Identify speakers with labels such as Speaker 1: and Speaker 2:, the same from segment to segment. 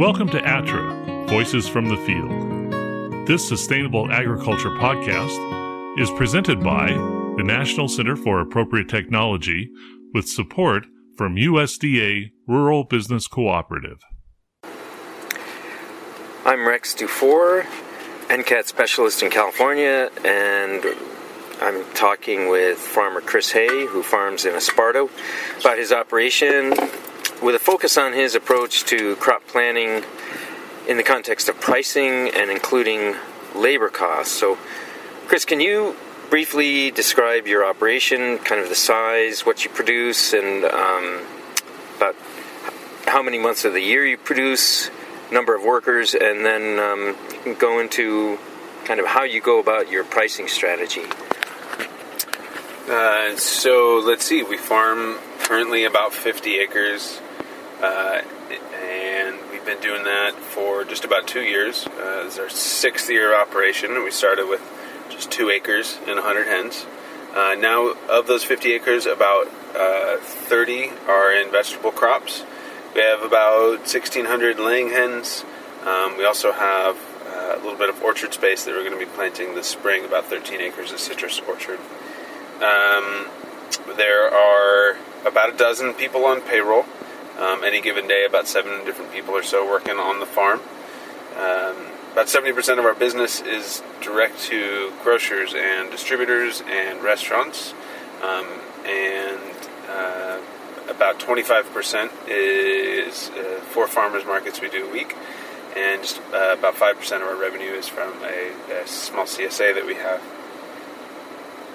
Speaker 1: Welcome to ATTRA, Voices from the Field. This sustainable agriculture podcast is presented by the National Center for Appropriate Technology with support from USDA Rural Business Cooperative.
Speaker 2: I'm Rex Dufour, NCAT specialist in California, and I'm talking with farmer Chris Hay, who farms in Esparto, about his operation with a focus on his approach to crop planning in the context of pricing and including labor costs. So, Chris, can you briefly describe your operation, kind of the size, what you produce, and um, about how many months of the year you produce, number of workers, and then um, go into kind of how you go about your pricing strategy.
Speaker 3: Uh, so let's see, we farm currently about 50 acres, uh, and we've been doing that for just about two years. Uh, is our sixth year of operation, we started with just two acres and 100 hens. Uh, now, of those 50 acres, about uh, 30 are in vegetable crops. We have about 1,600 laying hens. Um, we also have uh, a little bit of orchard space that we're going to be planting this spring, about 13 acres of citrus orchard. Um, there are about a dozen people on payroll. Um, any given day, about seven different people or so working on the farm. Um, about 70% of our business is direct to grocers and distributors and restaurants. Um, and uh, about 25% is uh, for farmers markets we do a week. And just uh, about 5% of our revenue is from a, a small CSA that we have.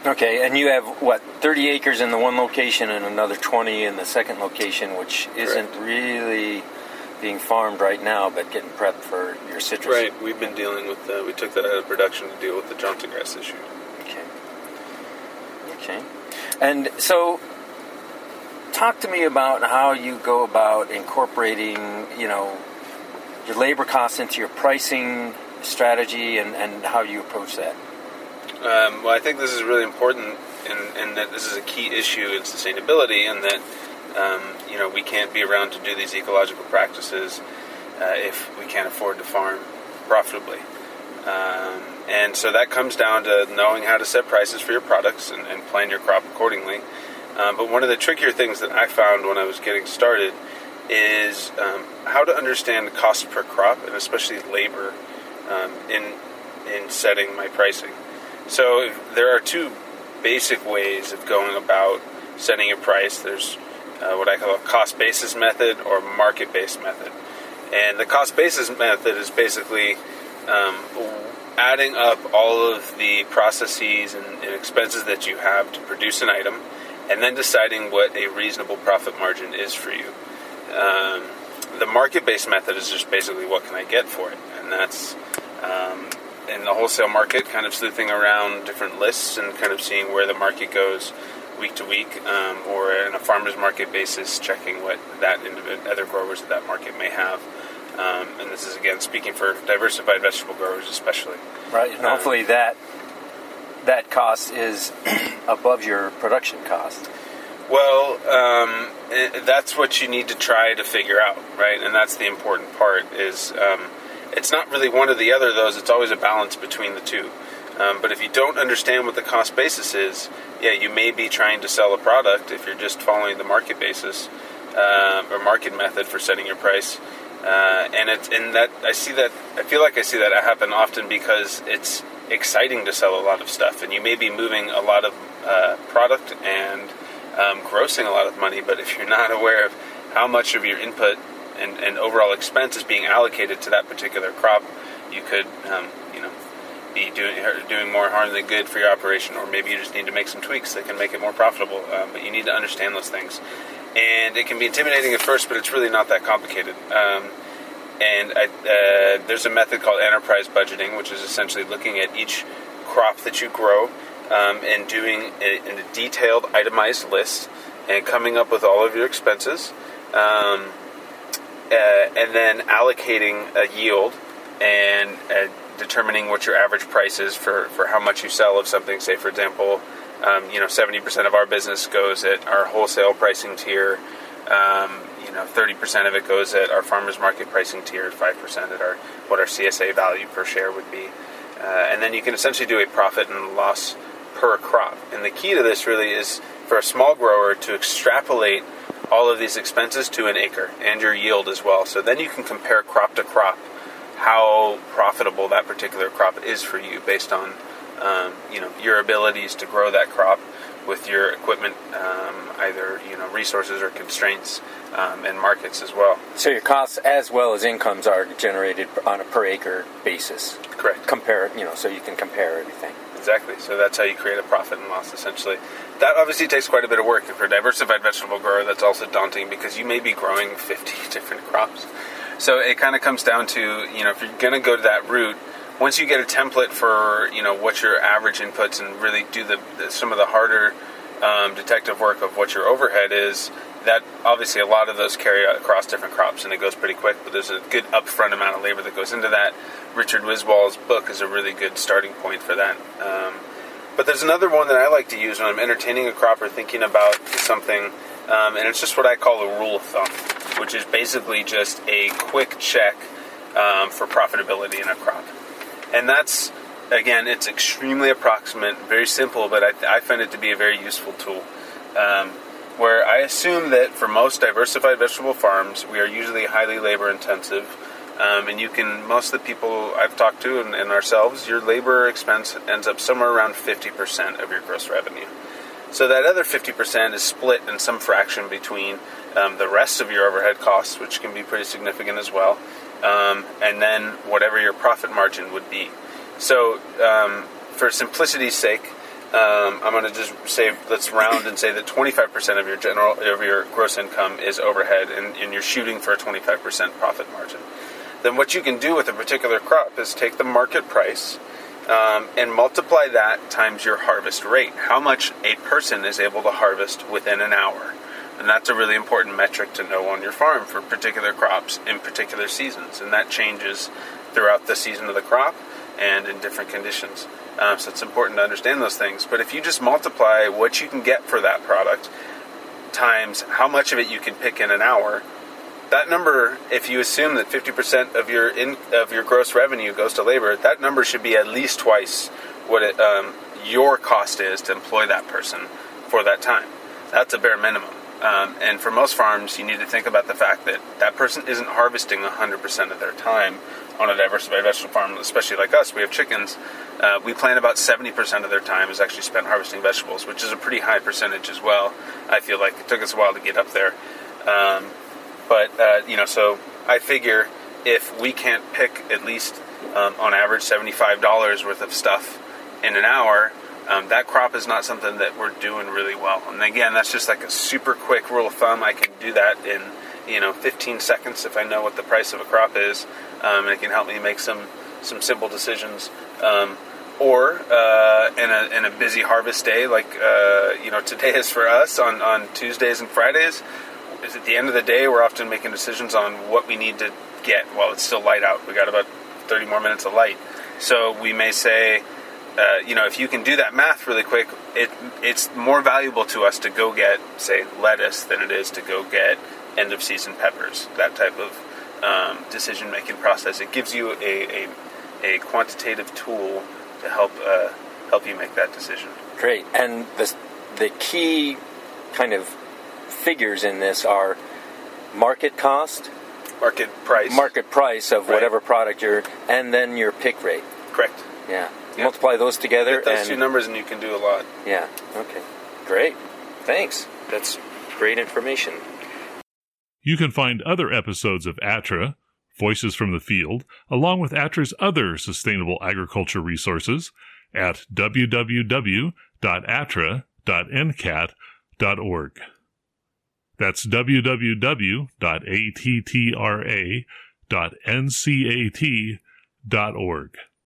Speaker 2: Okay, and you have what 30 acres in the one location and another 20 in the second location, which isn't
Speaker 3: Correct.
Speaker 2: really being farmed right now, but getting prepped for your citrus.
Speaker 3: Right, we've been dealing with, uh, we took that out of production to deal with the Johnson grass issue.
Speaker 2: Okay. Okay. And so, talk to me about how you go about incorporating, you know, your labor costs into your pricing strategy and, and how you approach that.
Speaker 3: Um, well, I think this is really important, and, that this is a key issue in sustainability, and that um, you know we can't be around to do these ecological practices uh, if we can't afford to farm profitably. Um, and so that comes down to knowing how to set prices for your products and, and plan your crop accordingly. Um, but one of the trickier things that I found when I was getting started is um, how to understand the cost per crop and especially labor um, in in setting my pricing. So there are two basic ways of going about setting a price. There's uh, what I call a cost basis method or market based method. And the cost basis method is basically um, adding up all of the processes and, and expenses that you have to produce an item and then deciding what a reasonable profit margin is for you. Um, the market based method is just basically what can I get for it, and that's um, in the wholesale market, kind of sleuthing around different lists and kind of seeing where the market goes week to week, um, or in a farmer's market basis, checking what that other growers at that market may have. Um, and this is again speaking for diversified vegetable growers, especially.
Speaker 2: Right, and
Speaker 3: Um,
Speaker 2: hopefully that that cost is above your production cost.
Speaker 3: Well, um, eh, that's what you need to try to figure out, right? And that's the important part. Is um, it's not really one or the other; those it's always a balance between the two. Um, but if you don't understand what the cost basis is, yeah, you may be trying to sell a product if you're just following the market basis uh, or market method for setting your price. Uh, and it's in that I see that I feel like I see that happen often because it's exciting to sell a lot of stuff, and you may be moving a lot of uh, product and um, grossing a lot of money. But if you're not aware of how much of your input and, and overall expense is being allocated to that particular crop, you could, um, you know, be doing doing more harm than good for your operation, or maybe you just need to make some tweaks that can make it more profitable. Um, but you need to understand those things, and it can be intimidating at first, but it's really not that complicated. Um, and I, uh, there's a method called enterprise budgeting, which is essentially looking at each crop that you grow um, and doing a, a detailed, itemized list and coming up with all of your expenses, um, uh, and then allocating a yield and uh, determining what your average price is for, for how much you sell of something. Say, for example, um, you know, 70% of our business goes at our wholesale pricing tier. Um, you know, 30% of it goes at our farmers market pricing tier, 5% at our what our CSA value per share would be, uh, and then you can essentially do a profit and loss per crop. And the key to this really is for a small grower to extrapolate all of these expenses to an acre and your yield as well. So then you can compare crop to crop how profitable that particular crop is for you based on um, you know your abilities to grow that crop with your equipment, um, either you know resources or constraints, um, and markets as well.
Speaker 2: So your costs as well as incomes are generated on a per acre basis.
Speaker 3: Correct.
Speaker 2: Compare, you know, so you can compare everything.
Speaker 3: Exactly. So that's how you create a profit and loss, essentially. That obviously takes quite a bit of work. And for a diversified vegetable grower, that's also daunting because you may be growing 50 different crops. So it kind of comes down to, you know, if you're going to go to that route, once you get a template for, you know, what your average inputs and really do the, some of the harder um, detective work of what your overhead is, that obviously a lot of those carry across different crops and it goes pretty quick, but there's a good upfront amount of labor that goes into that. Richard Wiswall's book is a really good starting point for that. Um, but there's another one that I like to use when I'm entertaining a crop or thinking about something, um, and it's just what I call a rule of thumb, which is basically just a quick check um, for profitability in a crop. And that's, again, it's extremely approximate, very simple, but I, I find it to be a very useful tool. Um, where I assume that for most diversified vegetable farms, we are usually highly labor intensive. Um, and you can, most of the people I've talked to and, and, ourselves, your labor expense ends up somewhere around 50% of your gross revenue. So that other 50% is split in some fraction between um, the rest of your overhead costs, which can be pretty significant as well, um, and then whatever your profit margin would be. So, um, for simplicity's sake, um, I'm going to just say let's round and say that 25% of your general of your gross income is overhead, and, and, you're shooting for a 25% profit margin. Then what you can do with a particular crop is take the market price um, and multiply that times your harvest rate. How much a person is able to harvest within an hour, and that's a really important metric to know on your farm for particular crops in particular seasons, and that changes throughout the season of the crop and in different conditions. Um, so it's important to understand those things. But if you just multiply what you can get for that product times how much of it you can pick in an hour, that number, if you assume that 50% of your in, of your gross revenue goes to labor, that number should be at least twice what it, um, your cost is to employ that person for that time. That's a bare minimum. Um, and for most farms, you need to think about the fact that that person isn't harvesting 100% of their time on a diversified vegetable farm, especially like us. We have chickens. Uh, we plan about 70% of their time is actually spent harvesting vegetables, which is a pretty high percentage as well. I feel like it took us a while to get up there. Um, but, uh, you know, so I figure if we can't pick at least um, on average $75 worth of stuff in an hour, um, that crop is not something that we're doing really well. And again, that's just like a super quick rule of thumb. I can do that in you know 15 seconds if I know what the price of a crop is, um, and it can help me make some some simple decisions. Um, or uh, in a in a busy harvest day like uh, you know today is for us on on Tuesdays and Fridays. Is at the end of the day we're often making decisions on what we need to get while it's still light out. We got about 30 more minutes of light, so we may say. Uh, you know, if you can do that math really quick, it it's more valuable to us to go get, say, lettuce than it is to go get end of season peppers, that type of um, decision making process. It gives you a, a, a, quantitative tool to help uh, help you make that decision.
Speaker 2: Great, and the the key kind of figures in this are market cost,
Speaker 3: market price,
Speaker 2: market price of right. whatever product you're, and then your pick rate.
Speaker 3: Correct.
Speaker 2: Yeah. Multiply those together.
Speaker 3: Get those
Speaker 2: and,
Speaker 3: two numbers, and you can do a lot.
Speaker 2: Yeah. Okay. Great. Thanks. That's great information.
Speaker 1: You can find other episodes of ATTRA, Voices from the Field, along with ATTRA's other sustainable agriculture resources at www.attra.ncat.org. That's www.attra.ncat.org.